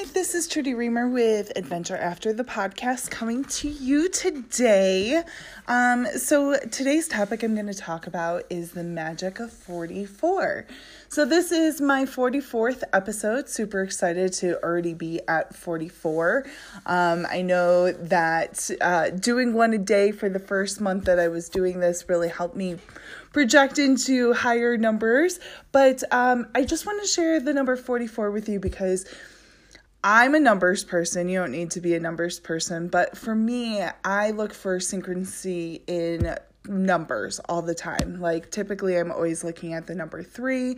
Hi, this is Trudy Reamer with Adventure After the podcast coming to you today. Um, so, today's topic I'm going to talk about is the magic of 44. So, this is my 44th episode. Super excited to already be at 44. Um, I know that uh, doing one a day for the first month that I was doing this really helped me project into higher numbers. But um, I just want to share the number 44 with you because I'm a numbers person. You don't need to be a numbers person. But for me, I look for synchronicity in numbers all the time. Like typically, I'm always looking at the number three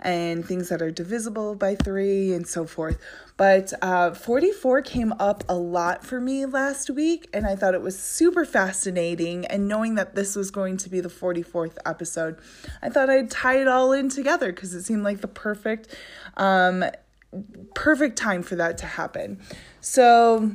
and things that are divisible by three and so forth. But uh, 44 came up a lot for me last week, and I thought it was super fascinating. And knowing that this was going to be the 44th episode, I thought I'd tie it all in together because it seemed like the perfect. Um, perfect time for that to happen. So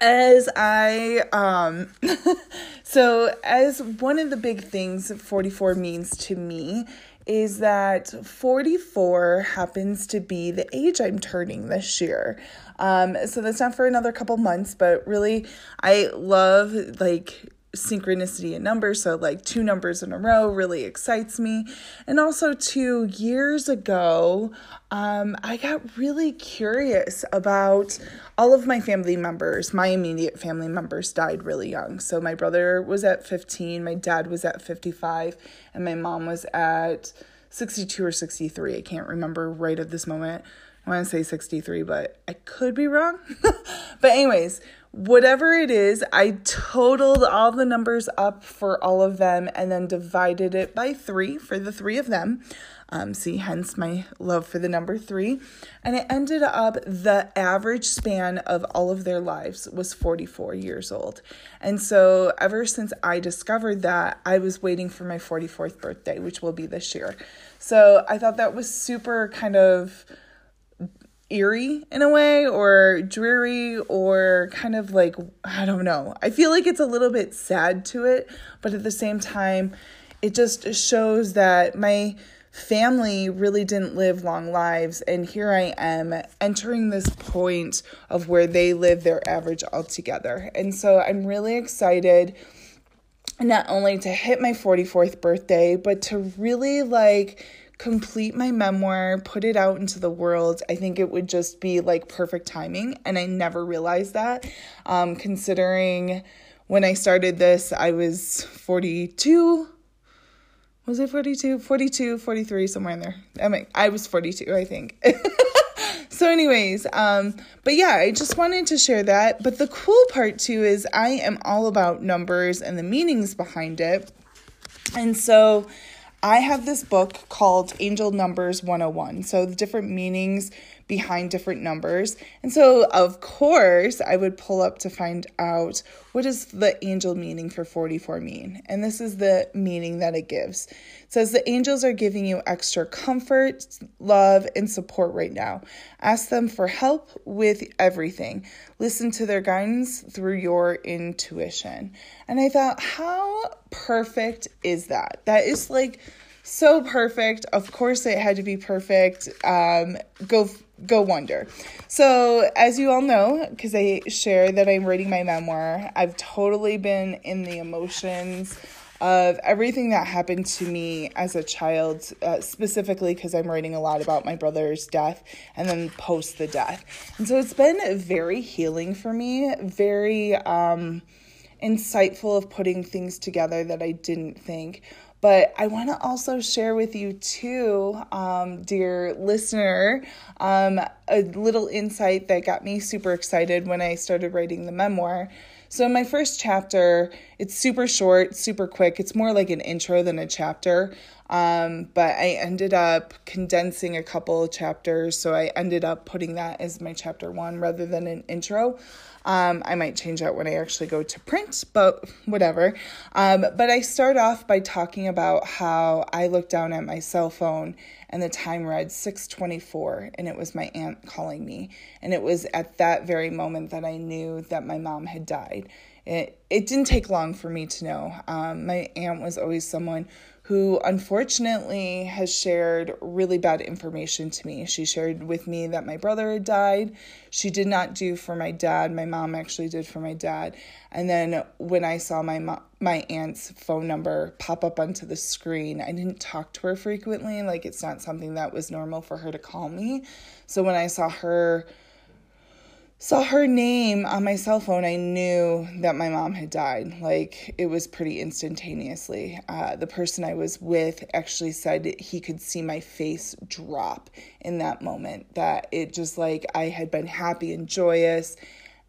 as I um so as one of the big things 44 means to me is that 44 happens to be the age I'm turning this year. Um so that's not for another couple months, but really I love like synchronicity in numbers. So, like two numbers in a row really excites me. And also, two years ago, um, I got really curious about all of my family members. My immediate family members died really young. So, my brother was at 15, my dad was at 55, and my mom was at 62 or 63. I can't remember right at this moment. I want to say 63, but I could be wrong. but, anyways, whatever it is, I totaled all the numbers up for all of them and then divided it by three for the three of them. Um, see, hence my love for the number three. And it ended up the average span of all of their lives was 44 years old. And so, ever since I discovered that, I was waiting for my 44th birthday, which will be this year. So, I thought that was super kind of eerie in a way or dreary or kind of like I don't know. I feel like it's a little bit sad to it, but at the same time it just shows that my family really didn't live long lives and here I am entering this point of where they live their average altogether. And so I'm really excited not only to hit my 44th birthday, but to really like complete my memoir, put it out into the world, I think it would just be like perfect timing. And I never realized that. Um, considering when I started this, I was 42. Was it 42? 42, 43, somewhere in there. I mean, I was 42, I think. so anyways um but yeah i just wanted to share that but the cool part too is i am all about numbers and the meanings behind it and so I have this book called Angel Numbers 101. So, the different meanings behind different numbers. And so, of course, I would pull up to find out what does the angel meaning for 44 mean? And this is the meaning that it gives. It says the angels are giving you extra comfort, love, and support right now. Ask them for help with everything. Listen to their guidance through your intuition. And I thought, how perfect is that? That is like so perfect. Of course, it had to be perfect. Um, go go wonder. So, as you all know, because I share that I'm writing my memoir, I've totally been in the emotions of everything that happened to me as a child, uh, specifically because I'm writing a lot about my brother's death and then post the death. And so it's been very healing for me, very um, insightful of putting things together that I didn't think. But I want to also share with you, too, um, dear listener, um, a little insight that got me super excited when I started writing the memoir. So, in my first chapter, it's super short, super quick. It's more like an intro than a chapter. Um, but I ended up condensing a couple chapters. So, I ended up putting that as my chapter one rather than an intro. Um, I might change that when I actually go to print, but whatever. Um, but I start off by talking about how I looked down at my cell phone and the time read 624 and it was my aunt calling me. And it was at that very moment that I knew that my mom had died. It, it didn't take long for me to know. Um, my aunt was always someone who unfortunately has shared really bad information to me. She shared with me that my brother had died. She did not do for my dad. My mom actually did for my dad. And then when I saw my mo- my aunt's phone number pop up onto the screen, I didn't talk to her frequently. Like it's not something that was normal for her to call me. So when I saw her saw her name on my cell phone, I knew that my mom had died. Like it was pretty instantaneously. Uh, the person I was with actually said he could see my face drop in that moment. That it just like I had been happy and joyous,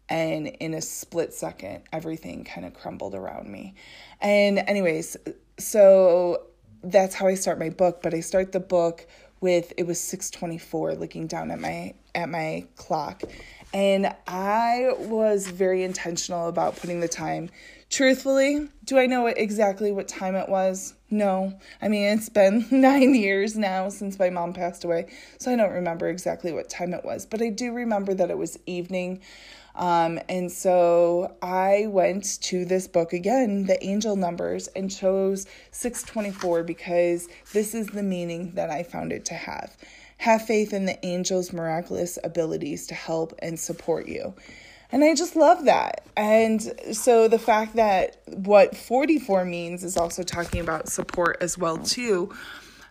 and in a split second, everything kind of crumbled around me. And, anyways, so that's how I start my book. But I start the book with it was 624 looking down at my at my clock and I was very intentional about putting the time. Truthfully, do I know exactly what time it was? No. I mean, it's been nine years now since my mom passed away, so I don't remember exactly what time it was, but I do remember that it was evening. Um, and so I went to this book again, the angel numbers, and chose 624 because this is the meaning that I found it to have. Have faith in the angel's miraculous abilities to help and support you. And I just love that. And so the fact that what 44 means is also talking about support as well too.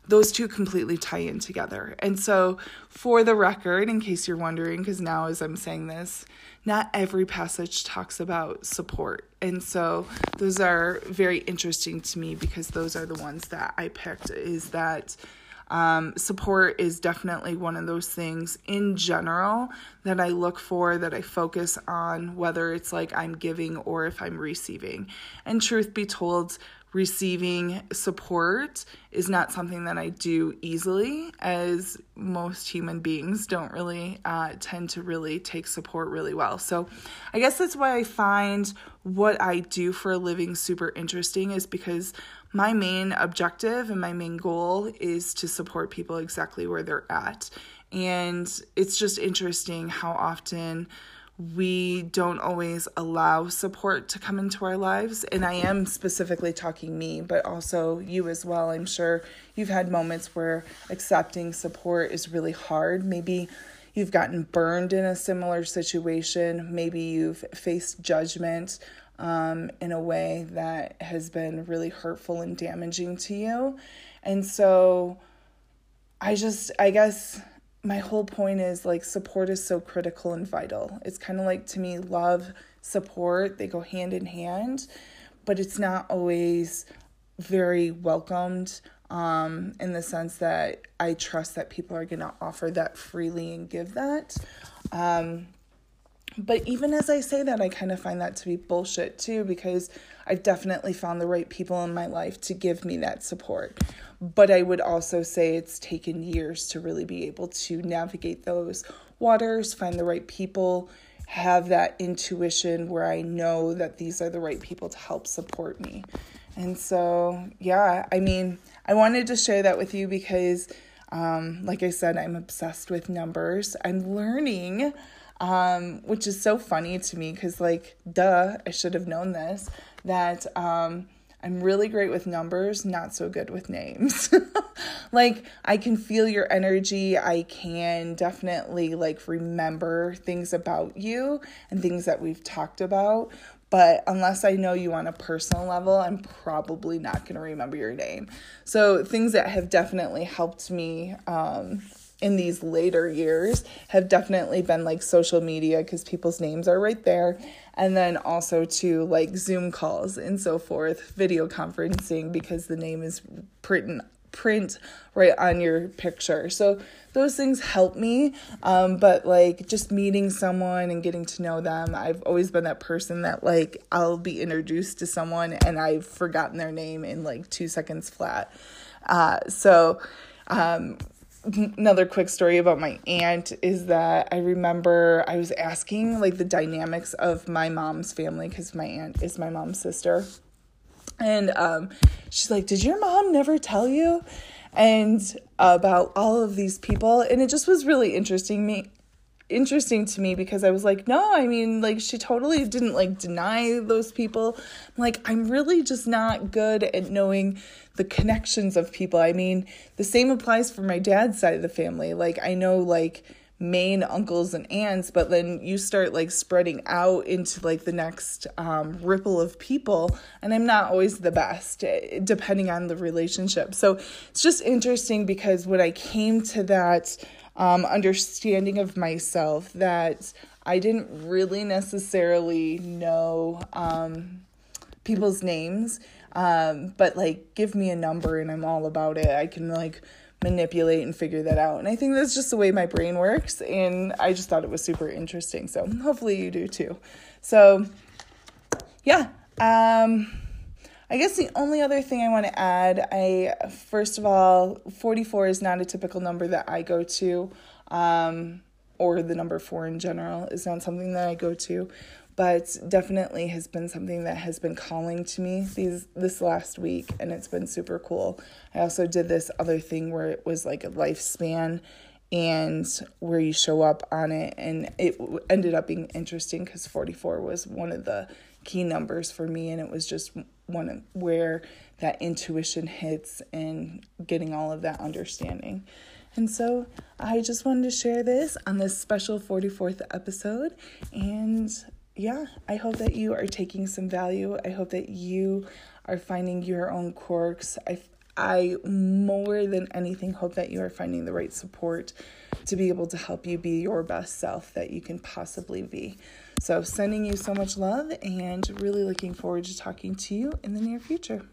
Those two completely tie in together. And so for the record, in case you're wondering because now as I'm saying this, not every passage talks about support. And so those are very interesting to me because those are the ones that I picked is that um, support is definitely one of those things in general that I look for, that I focus on, whether it's like I'm giving or if I'm receiving. And truth be told, receiving support is not something that I do easily, as most human beings don't really uh, tend to really take support really well. So I guess that's why I find what I do for a living super interesting, is because my main objective and my main goal is to support people exactly where they're at. And it's just interesting how often we don't always allow support to come into our lives. And I am specifically talking me, but also you as well. I'm sure you've had moments where accepting support is really hard. Maybe you've gotten burned in a similar situation. Maybe you've faced judgment um, in a way that has been really hurtful and damaging to you. And so I just, I guess my whole point is like support is so critical and vital. It's kind of like to me, love, support, they go hand in hand, but it's not always very welcomed um, in the sense that I trust that people are going to offer that freely and give that. Um, but even as I say that, I kind of find that to be bullshit too, because I've definitely found the right people in my life to give me that support. But I would also say it's taken years to really be able to navigate those waters, find the right people, have that intuition where I know that these are the right people to help support me. And so, yeah, I mean, I wanted to share that with you because, um, like I said, I'm obsessed with numbers. I'm learning um, which is so funny to me because, like, duh, I should have known this that um, I'm really great with numbers, not so good with names. like, I can feel your energy. I can definitely, like, remember things about you and things that we've talked about. But unless I know you on a personal level, I'm probably not going to remember your name. So, things that have definitely helped me. Um, in these later years have definitely been like social media because people's names are right there. And then also to like zoom calls and so forth video conferencing because the name is print print right on your picture. So those things help me um, but like just meeting someone and getting to know them i've always been that person that like i'll be introduced to someone and i've forgotten their name in like two seconds flat. Uh, so um, another quick story about my aunt is that I remember I was asking like the dynamics of my mom's family because my aunt is my mom's sister. And um, she's like, Did your mom never tell you? And about all of these people. And it just was really interesting me interesting to me because I was like, no, I mean, like, she totally didn't like deny those people. I'm like, I'm really just not good at knowing the connections of people. I mean, the same applies for my dad's side of the family. Like, I know, like, main uncles and aunts but then you start like spreading out into like the next um, ripple of people and i'm not always the best eh, depending on the relationship so it's just interesting because when i came to that um, understanding of myself that i didn't really necessarily know um, people's names um, but like give me a number and i'm all about it i can like manipulate and figure that out. And I think that's just the way my brain works. And I just thought it was super interesting. So hopefully you do too. So, yeah. Um, I guess the only other thing I want to add, I first of all, 44 is not a typical number that I go to, um, or the number four in general is not something that I go to but definitely has been something that has been calling to me these this last week and it's been super cool. I also did this other thing where it was like a lifespan and where you show up on it and it ended up being interesting cuz 44 was one of the key numbers for me and it was just one of where that intuition hits and getting all of that understanding. And so I just wanted to share this on this special 44th episode and yeah, I hope that you are taking some value. I hope that you are finding your own quirks. I, I more than anything hope that you are finding the right support to be able to help you be your best self that you can possibly be. So, sending you so much love and really looking forward to talking to you in the near future.